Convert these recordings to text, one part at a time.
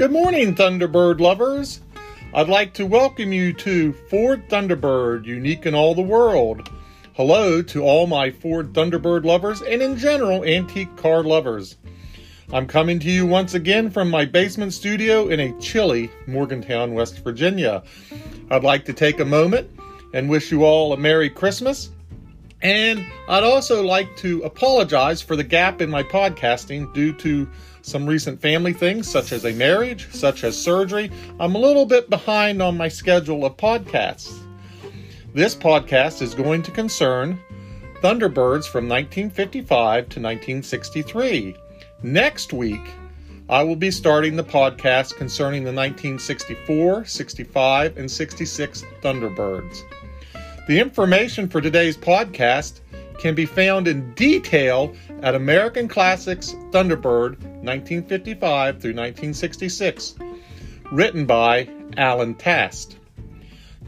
Good morning, Thunderbird lovers. I'd like to welcome you to Ford Thunderbird, unique in all the world. Hello to all my Ford Thunderbird lovers and, in general, antique car lovers. I'm coming to you once again from my basement studio in a chilly Morgantown, West Virginia. I'd like to take a moment and wish you all a Merry Christmas. And I'd also like to apologize for the gap in my podcasting due to some recent family things, such as a marriage, such as surgery. I'm a little bit behind on my schedule of podcasts. This podcast is going to concern Thunderbirds from 1955 to 1963. Next week, I will be starting the podcast concerning the 1964, 65, and 66 Thunderbirds. The information for today's podcast can be found in detail at American Classics Thunderbird 1955 through 1966, written by Alan Tast.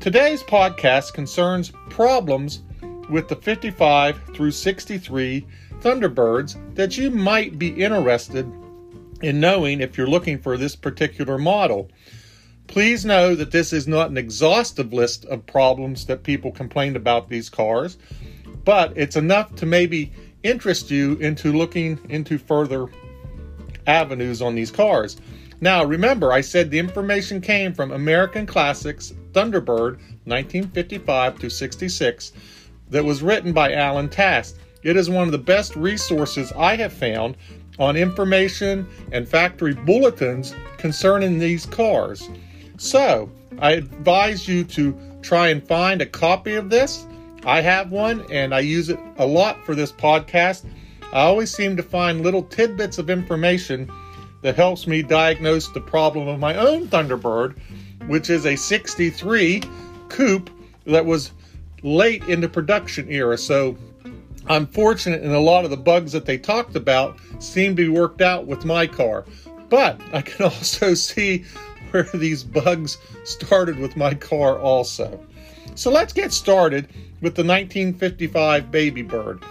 Today's podcast concerns problems with the 55 through 63 Thunderbirds that you might be interested in knowing if you're looking for this particular model. Please know that this is not an exhaustive list of problems that people complained about these cars, but it's enough to maybe interest you into looking into further avenues on these cars. Now, remember, I said the information came from American Classics Thunderbird 1955 to 66 that was written by Alan Tast. It is one of the best resources I have found on information and factory bulletins concerning these cars. So, I advise you to try and find a copy of this. I have one and I use it a lot for this podcast. I always seem to find little tidbits of information that helps me diagnose the problem of my own Thunderbird, which is a 63 coupe that was late in the production era. So I'm fortunate in a lot of the bugs that they talked about seem to be worked out with my car. But I can also see where these bugs started with my car also. So let's get started with the 1955 Baby Bird.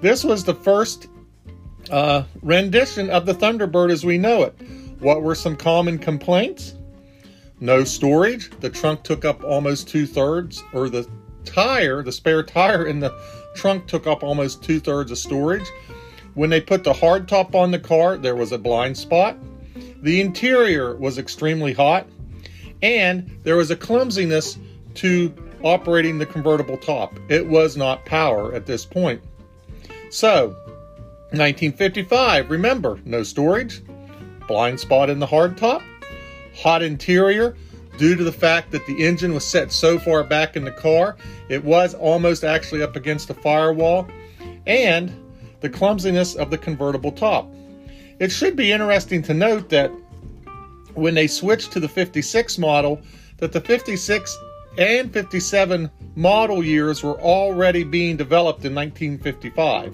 This was the first uh, rendition of the Thunderbird as we know it. What were some common complaints? No storage. The trunk took up almost two thirds, or the tire, the spare tire in the trunk took up almost two thirds of storage. When they put the hardtop on the car, there was a blind spot. The interior was extremely hot, and there was a clumsiness to operating the convertible top. It was not power at this point. So, 1955, remember, no storage, blind spot in the hardtop, hot interior, due to the fact that the engine was set so far back in the car, it was almost actually up against the firewall, and the clumsiness of the convertible top. It should be interesting to note that when they switched to the 56 model, that the 56 and 57 model years were already being developed in 1955.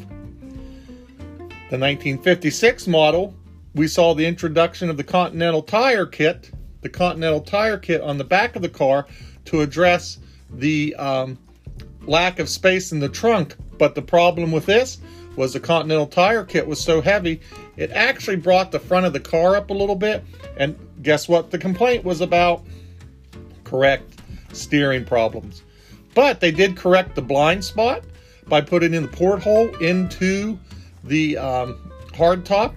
The 1956 model, we saw the introduction of the Continental Tire Kit the Continental tire kit on the back of the car to address the um, lack of space in the trunk. But the problem with this was the Continental tire kit was so heavy, it actually brought the front of the car up a little bit. And guess what? The complaint was about correct steering problems. But they did correct the blind spot by putting in the porthole into the um, hardtop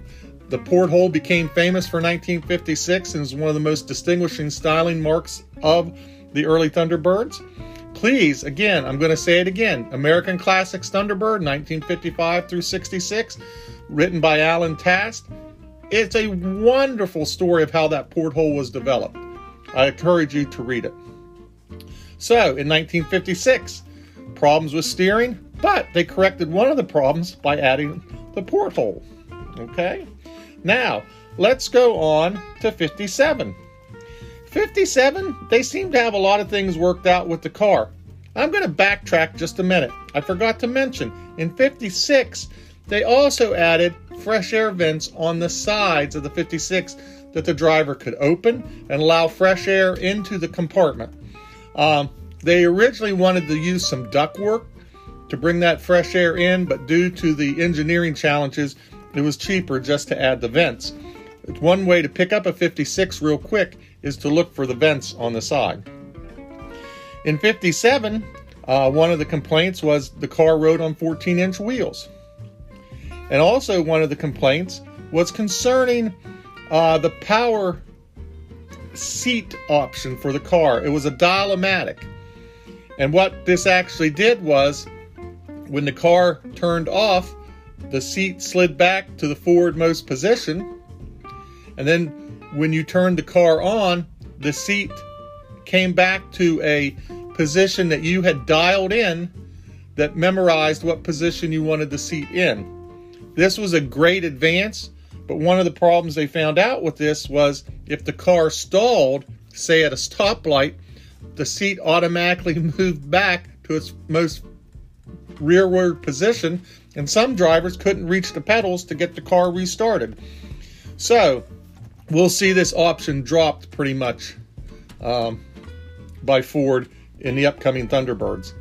the porthole became famous for 1956 and is one of the most distinguishing styling marks of the early Thunderbirds. Please, again, I'm going to say it again American Classics Thunderbird, 1955 through 66, written by Alan Tast. It's a wonderful story of how that porthole was developed. I encourage you to read it. So, in 1956, problems with steering, but they corrected one of the problems by adding the porthole. Okay? Now, let's go on to 57. 57, they seem to have a lot of things worked out with the car. I'm going to backtrack just a minute. I forgot to mention, in 56, they also added fresh air vents on the sides of the 56 that the driver could open and allow fresh air into the compartment. Um, they originally wanted to use some ductwork to bring that fresh air in, but due to the engineering challenges, it was cheaper just to add the vents. one way to pick up a 56 real quick is to look for the vents on the side. In 57, uh, one of the complaints was the car rode on 14 inch wheels. And also, one of the complaints was concerning uh, the power seat option for the car. It was a dial-o-matic. And what this actually did was when the car turned off, the seat slid back to the forwardmost position. And then when you turned the car on, the seat came back to a position that you had dialed in that memorized what position you wanted the seat in. This was a great advance, but one of the problems they found out with this was if the car stalled, say at a stoplight, the seat automatically moved back to its most rearward position, and some drivers couldn't reach the pedals to get the car restarted. So, we'll see this option dropped pretty much um, by Ford in the upcoming Thunderbirds.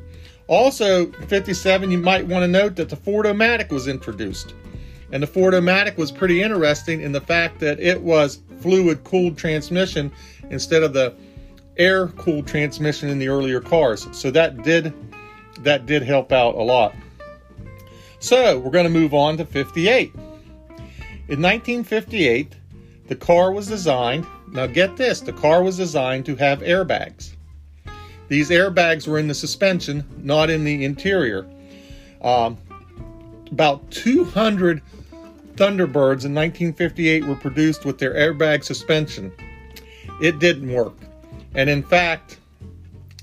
Also, 57, you might want to note that the Ford-O-Matic was introduced. And the Ford-O-Matic was pretty interesting in the fact that it was fluid cooled transmission instead of the air cooled transmission in the earlier cars. So that did that did help out a lot. So we're going to move on to 58. In 1958, the car was designed. Now get this: the car was designed to have airbags. These airbags were in the suspension, not in the interior. Um, about 200 Thunderbirds in 1958 were produced with their airbag suspension. It didn't work. And in fact,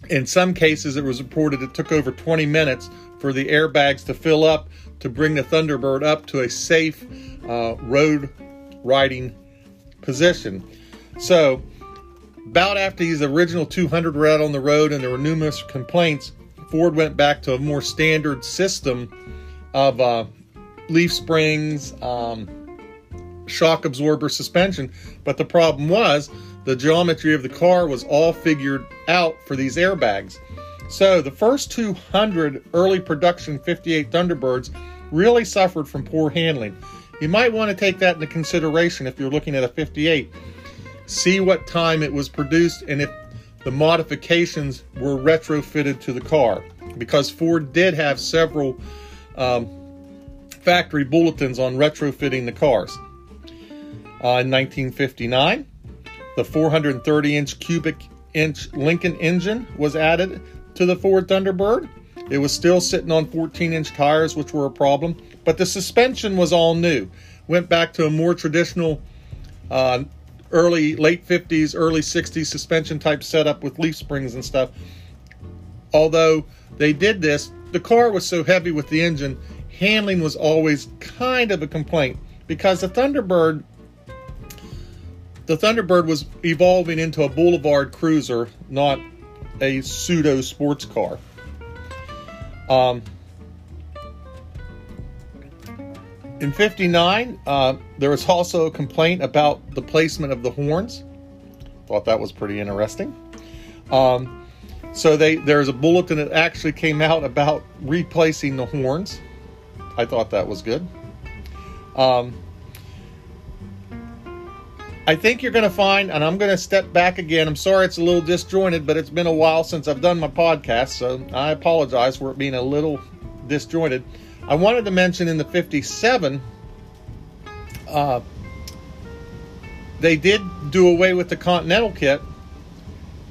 in some cases, it was reported it took over 20 minutes for the airbags to fill up to bring the Thunderbird up to a safe uh, road riding position. So, about after these original 200 were out on the road and there were numerous complaints, Ford went back to a more standard system of uh, leaf springs, um, shock absorber suspension. But the problem was the geometry of the car was all figured out for these airbags. So the first 200 early production 58 Thunderbirds really suffered from poor handling. You might want to take that into consideration if you're looking at a 58. See what time it was produced and if the modifications were retrofitted to the car. Because Ford did have several um, factory bulletins on retrofitting the cars. Uh, in 1959, the 430 inch cubic inch Lincoln engine was added to the Ford Thunderbird. It was still sitting on 14 inch tires, which were a problem, but the suspension was all new. Went back to a more traditional uh, early, late 50s, early 60s suspension type setup with leaf springs and stuff. Although they did this, the car was so heavy with the engine, handling was always kind of a complaint because the Thunderbird the Thunderbird was evolving into a boulevard cruiser, not a pseudo sports car. Um, in 59, uh, there was also a complaint about the placement of the horns. Thought that was pretty interesting. Um, so they there's a bulletin that actually came out about replacing the horns. I thought that was good. Um, I think you're going to find, and I'm going to step back again. I'm sorry it's a little disjointed, but it's been a while since I've done my podcast, so I apologize for it being a little disjointed. I wanted to mention in the 57, uh, they did do away with the Continental kit.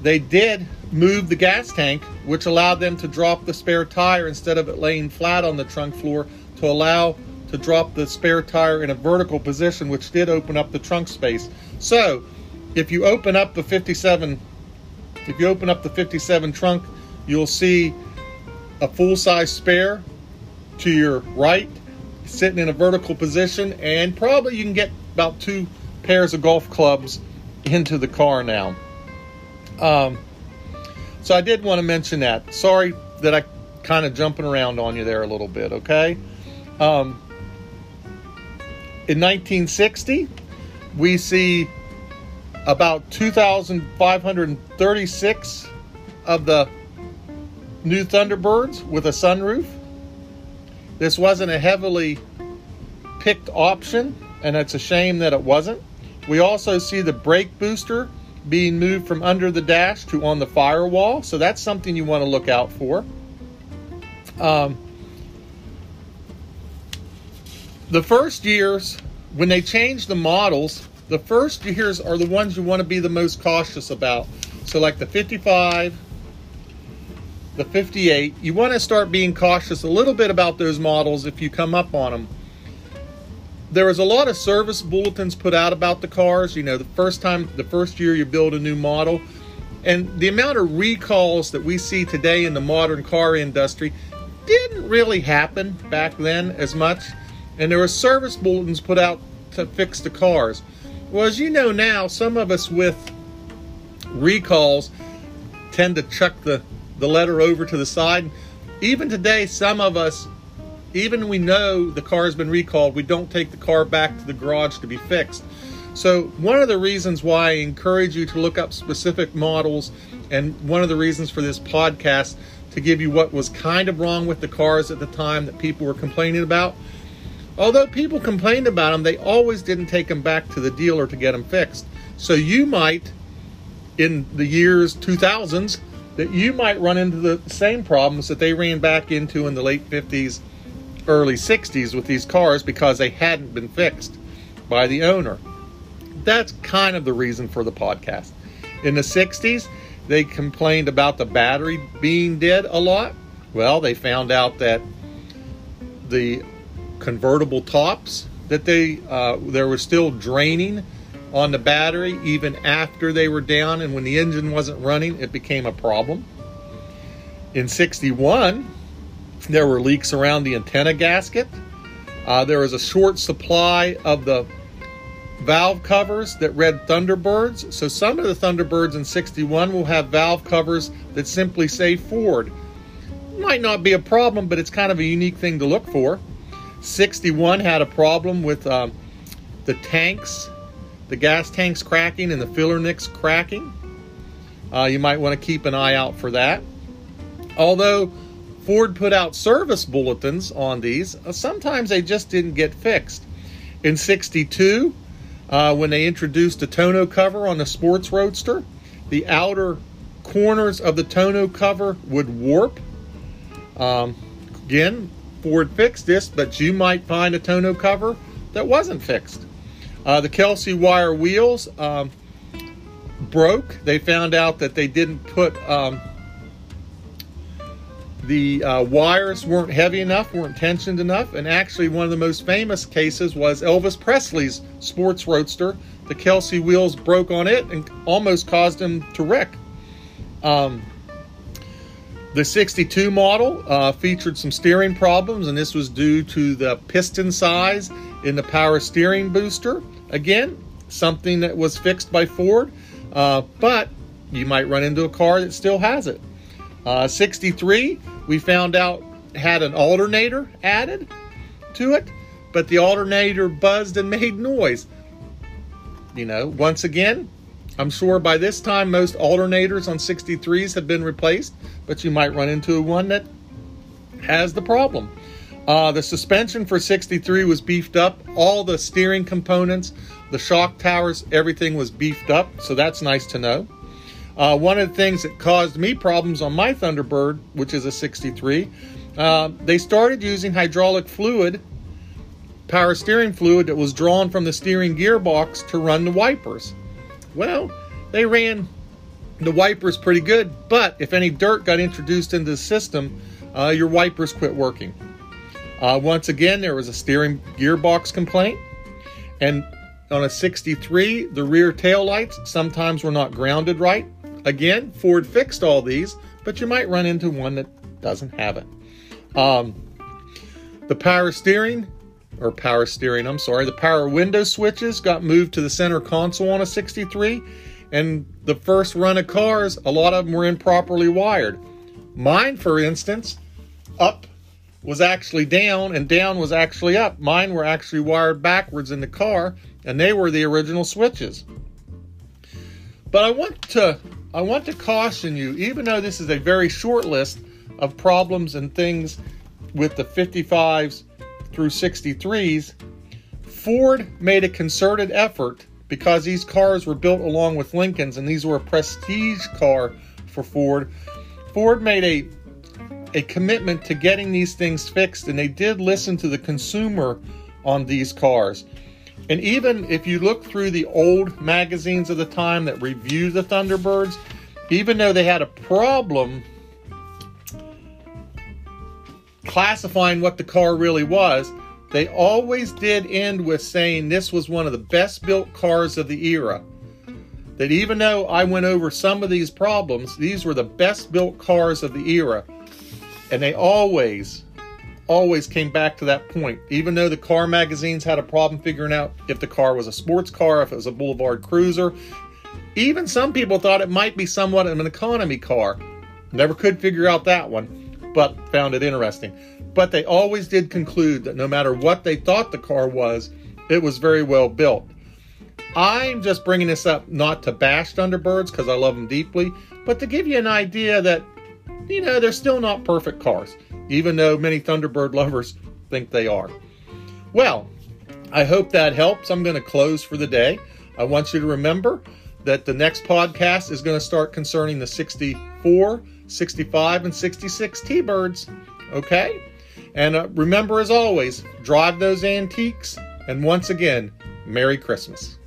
They did move the gas tank, which allowed them to drop the spare tire instead of it laying flat on the trunk floor to allow to drop the spare tire in a vertical position, which did open up the trunk space. So, if you open up the 57, if you open up the 57 trunk, you'll see a full-size spare to your right, sitting in a vertical position, and probably you can get about two pairs of golf clubs into the car now. Um, so I did want to mention that. Sorry that I kind of jumping around on you there a little bit, okay? Um, in 1960, we see about 2,536 of the new Thunderbirds with a sunroof. This wasn't a heavily picked option, and it's a shame that it wasn't. We also see the brake booster being moved from under the dash to on the firewall, so that's something you want to look out for. Um, the first years, when they change the models, the first years are the ones you want to be the most cautious about. So, like the 55, the 58, you want to start being cautious a little bit about those models if you come up on them. There was a lot of service bulletins put out about the cars. You know, the first time, the first year you build a new model, and the amount of recalls that we see today in the modern car industry didn't really happen back then as much. And there were service bulletins put out to fix the cars. Well, as you know now, some of us with recalls tend to chuck the, the letter over to the side. Even today, some of us, even we know the car has been recalled, we don't take the car back to the garage to be fixed. So, one of the reasons why I encourage you to look up specific models, and one of the reasons for this podcast to give you what was kind of wrong with the cars at the time that people were complaining about. Although people complained about them, they always didn't take them back to the dealer to get them fixed. So, you might in the years 2000s that you might run into the same problems that they ran back into in the late 50s, early 60s with these cars because they hadn't been fixed by the owner. That's kind of the reason for the podcast. In the 60s, they complained about the battery being dead a lot. Well, they found out that the convertible tops that they uh, there was still draining on the battery even after they were down and when the engine wasn't running it became a problem. In 61 there were leaks around the antenna gasket. Uh, there was a short supply of the valve covers that read thunderbirds. So some of the thunderbirds in 61 will have valve covers that simply say ford. Might not be a problem but it's kind of a unique thing to look for. 61 had a problem with um, the tanks the gas tanks cracking and the filler nicks cracking. Uh, you might want to keep an eye out for that. Although Ford put out service bulletins on these, uh, sometimes they just didn't get fixed. In 62, uh, when they introduced the tonneau cover on the sports roadster, the outer corners of the tonneau cover would warp. Um, again, Ford fixed this, but you might find a tonneau cover that wasn't fixed. Uh, the Kelsey wire wheels um, broke. They found out that they didn't put um, the uh, wires weren't heavy enough, weren't tensioned enough, and actually one of the most famous cases was Elvis Presley's sports roadster. The Kelsey wheels broke on it and almost caused him to wreck. Um, the 62 model uh, featured some steering problems, and this was due to the piston size in the power steering booster. Again, something that was fixed by Ford, uh, but you might run into a car that still has it. Uh, 63, we found out had an alternator added to it, but the alternator buzzed and made noise. You know, once again, I'm sure by this time most alternators on 63s have been replaced, but you might run into one that has the problem. Uh, the suspension for 63 was beefed up. All the steering components, the shock towers, everything was beefed up. So that's nice to know. Uh, one of the things that caused me problems on my Thunderbird, which is a 63, uh, they started using hydraulic fluid, power steering fluid that was drawn from the steering gearbox to run the wipers. Well, they ran the wipers pretty good, but if any dirt got introduced into the system, uh, your wipers quit working. Uh, once again, there was a steering gearbox complaint. And on a 63, the rear tail lights sometimes were not grounded right. Again, Ford fixed all these, but you might run into one that doesn't have it. Um, the power steering, or power steering, I'm sorry, the power window switches got moved to the center console on a 63. And the first run of cars, a lot of them were improperly wired. Mine, for instance, up was actually down and down was actually up. Mine were actually wired backwards in the car and they were the original switches. But I want to I want to caution you even though this is a very short list of problems and things with the 55s through 63s, Ford made a concerted effort because these cars were built along with Lincolns and these were a prestige car for Ford. Ford made a a commitment to getting these things fixed and they did listen to the consumer on these cars. And even if you look through the old magazines of the time that review the Thunderbirds, even though they had a problem classifying what the car really was, they always did end with saying this was one of the best built cars of the era. That even though I went over some of these problems, these were the best built cars of the era. And they always, always came back to that point. Even though the car magazines had a problem figuring out if the car was a sports car, if it was a boulevard cruiser, even some people thought it might be somewhat of an economy car. Never could figure out that one, but found it interesting. But they always did conclude that no matter what they thought the car was, it was very well built. I'm just bringing this up not to bash Thunderbirds because I love them deeply, but to give you an idea that, you know, they're still not perfect cars, even though many Thunderbird lovers think they are. Well, I hope that helps. I'm going to close for the day. I want you to remember that the next podcast is going to start concerning the 64, 65, and 66 T Birds. Okay? And uh, remember, as always, drive those antiques. And once again, Merry Christmas.